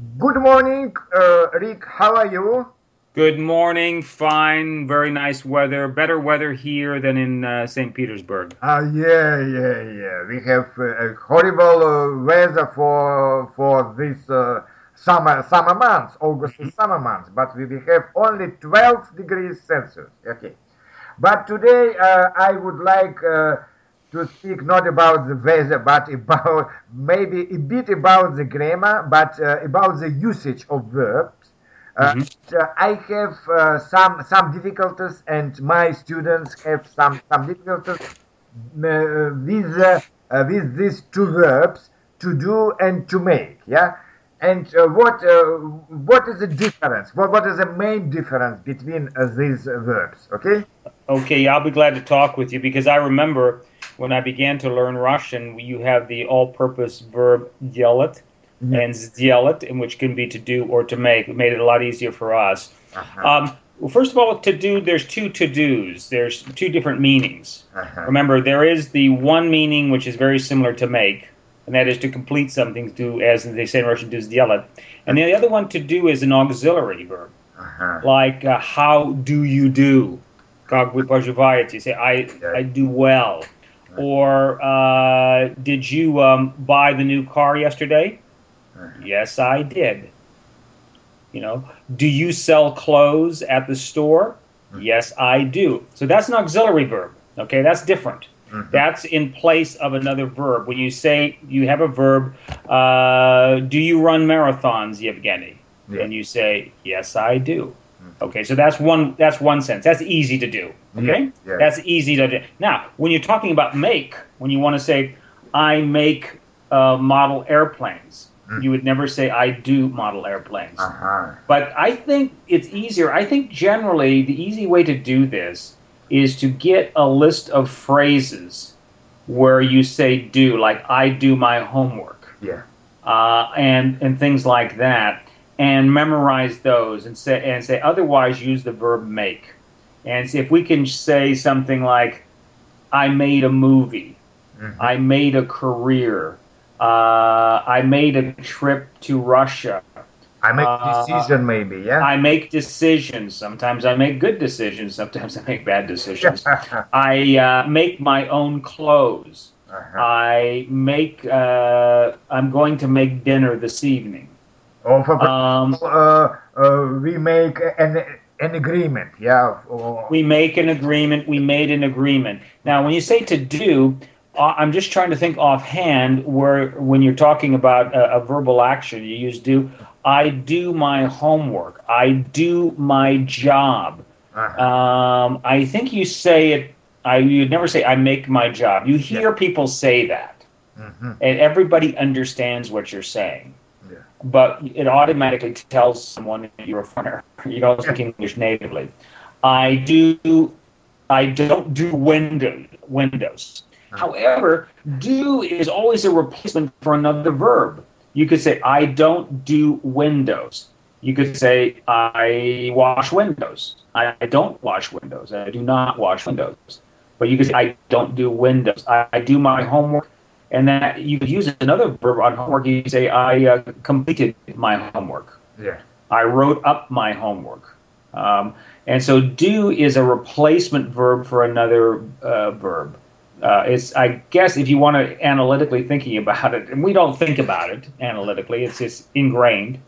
Good morning, uh, Rick. How are you? Good morning. Fine. Very nice weather. Better weather here than in uh, St. Petersburg. Uh, yeah, yeah, yeah. We have uh, horrible uh, weather for for this uh, summer summer months, August and summer months. But we have only 12 degrees Celsius. Okay. But today uh, I would like uh, to speak not about the weather, but about maybe a bit about the grammar, but uh, about the usage of verbs. Uh, uh, I have uh, some some difficulties, and my students have some some difficulties uh, with uh, uh, with these two verbs to do and to make. Yeah, and uh, what uh, what is the difference? What what is the main difference between uh, these verbs? Okay. Okay, I'll be glad to talk with you because I remember when I began to learn Russian, you have the all-purpose verb делать and сделать, in which can be to do or to make. It made it a lot easier for us. Uh-huh. Um, well, first of all, to do, there's two to dos. There's two different meanings. Uh-huh. Remember, there is the one meaning which is very similar to make, and that is to complete something, to, as they say in Russian, do сделать. And the other one to do is an auxiliary verb, Uh-huh. like uh, how do you do? Как вы поживаете? You say I I do well. Or uh, did you um, buy the new car yesterday? Yes, I did. You know, do you sell clothes at the store? Yes, I do. So that's an auxiliary verb. Okay, that's different. That's in place of another verb. When you say you have a verb, uh, do you run marathons, Yevgeny? Yeah. And you say, yes, I do. Okay, so that's one. That's one sense. That's easy to do. Okay, Yeah, yeah. that's easy to do. Now, when you're talking about make, when you want to say, I make uh, model airplanes, you would never say I do model airplanes. Uh-huh. But I think it's easier. I think generally the easy way to do this is to get a list of phrases where you say do, like I do my homework, Yeah. uh, and and things like that, and memorize those, and say and say otherwise use the verb make, and see if we can say something like, I made a movie, Mhm. I made a career, uh, I made a trip to Russia. I make Uh, decision maybe. Yeah. I make decisions. Sometimes I make good decisions. Sometimes I make bad decisions. I uh, make my own clothes. Uh-huh. I make. Uh, I'm going to make dinner this evening. Or for Um, uh, uh, we make an an agreement. Yeah. We make an agreement. We made an agreement. Now, when you say to do, uh, I'm just trying to think offhand where when you're talking about a, a verbal action, you use do. I do my homework. I do my job. uh-huh. Um, I think you say it. I you'd never say I make my job. You hear people say that, Mhm. and everybody understands what you're saying. But it automatically tells someone that you're a foreigner. You don't speak English natively. I do. I don't do window, windows. Uh-huh. However, do is always a replacement for another verb. You could say I don't do windows. You could say I wash windows. I don't wash windows. I do not wash windows. But you could say I don't do windows. I, I do my homework. And that you could use another verb on homework. You say I uh, completed my homework. Yeah. I wrote up my homework. Um, and so do is a replacement verb for another uh, verb. Uh, it's, I guess, if you want to analytically thinking about it, and we don't think about it analytically, it's just ingrained.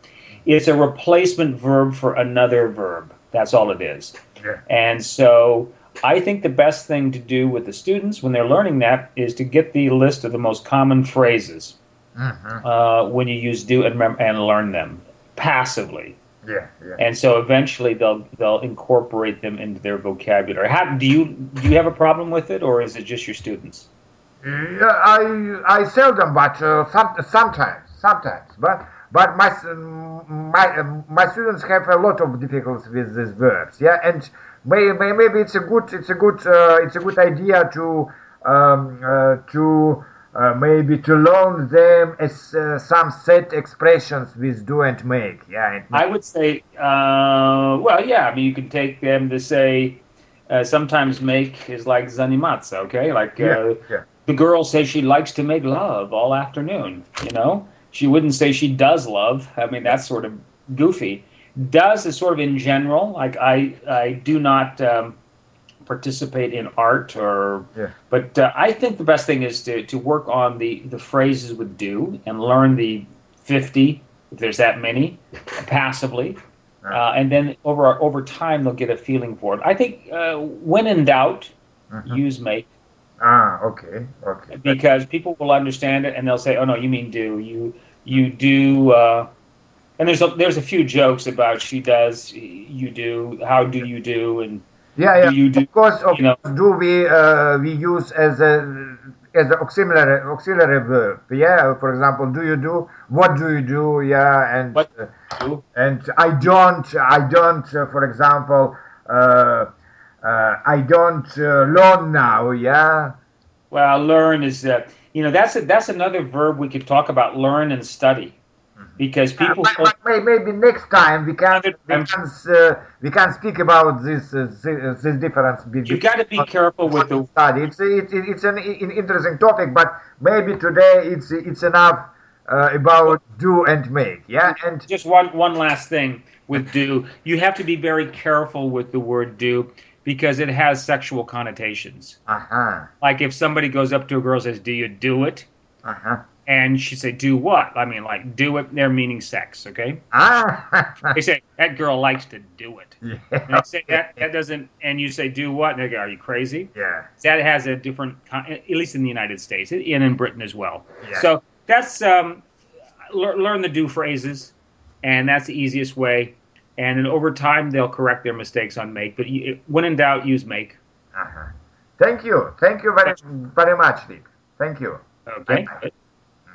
It's a replacement verb for another verb. That's all it is. Yeah. And so I think the best thing to do with the students when they're learning that is to get the list of the most common phrases Mhm. uh, when you use do and, mem- and learn them passively. Yeah. Yeah. And so eventually they'll they'll incorporate them into their vocabulary. How, do you do you have a problem with it, or is it just your students? Yeah, I I seldom, but uh, some, sometimes, sometimes. But but my my my students have a lot of difficulties with these verbs. Yeah, and may, may, maybe it's a good it's a good uh, it's a good idea to um, uh, to uh, maybe to learn them as uh, some set expressions with do and make. Yeah, and I would say, uh, well, yeah. I mean, you can take them to say. Uh, sometimes make is like zanimatsa, okay? Like uh, yeah, yeah. the girl says she likes to make love all afternoon, you know? She wouldn't say she does love. I mean, that's sort of goofy. Does is sort of in general. Like I, I do not um, participate in art or. Yeah. But uh, I think the best thing is to, to work on the, the phrases with do and learn the 50, if there's that many, passively. Uh, and then over over time they'll get a feeling for it. I think uh, when in doubt, Mhm. use make Ah, okay, okay. because people will understand it and they'll say, "Oh no, you mean do you you do." Uh, and there's a, there's a few jokes about she does, you do, how do you do, and Yeah, yeah. do you do. Of course, of you know- course, do we uh, we use as a as an auxiliary auxiliary verb? Yeah. For example, do you do? What do you do? Yeah, and uh, do? and I don't. I don't. Uh, for example, uh, uh, I don't uh, learn now. Yeah. Well, learn is uh, you know that's a, that's another verb we could talk about. Learn and study, because people. Uh, but, but maybe next time we can we can uh, we can speak about this uh, this, this difference between You've got to be careful with the study. It's it's it's an, an interesting topic, but maybe today it's it's enough uh, about do and make. Yeah, and just one one last thing with do you have to be very careful with the word do because it has sexual connotations. Uh huh, like if somebody goes up to a girl and says do you do it? Uh huh. and she say do what? I mean like do it they're meaning sex okay? Ah, they say that girl likes to do it. And yeah, they say that that doesn't and you say do what? And they go are you crazy? Yeah, that has a different at least in the united states and in britain as well. Yeah. so that's um, lear- learn the do phrases and that's the easiest way and then over time they'll correct their mistakes on make but when in doubt use make uh huh. Thank you, thank you very very much, Dick. Thank you. okay Bye.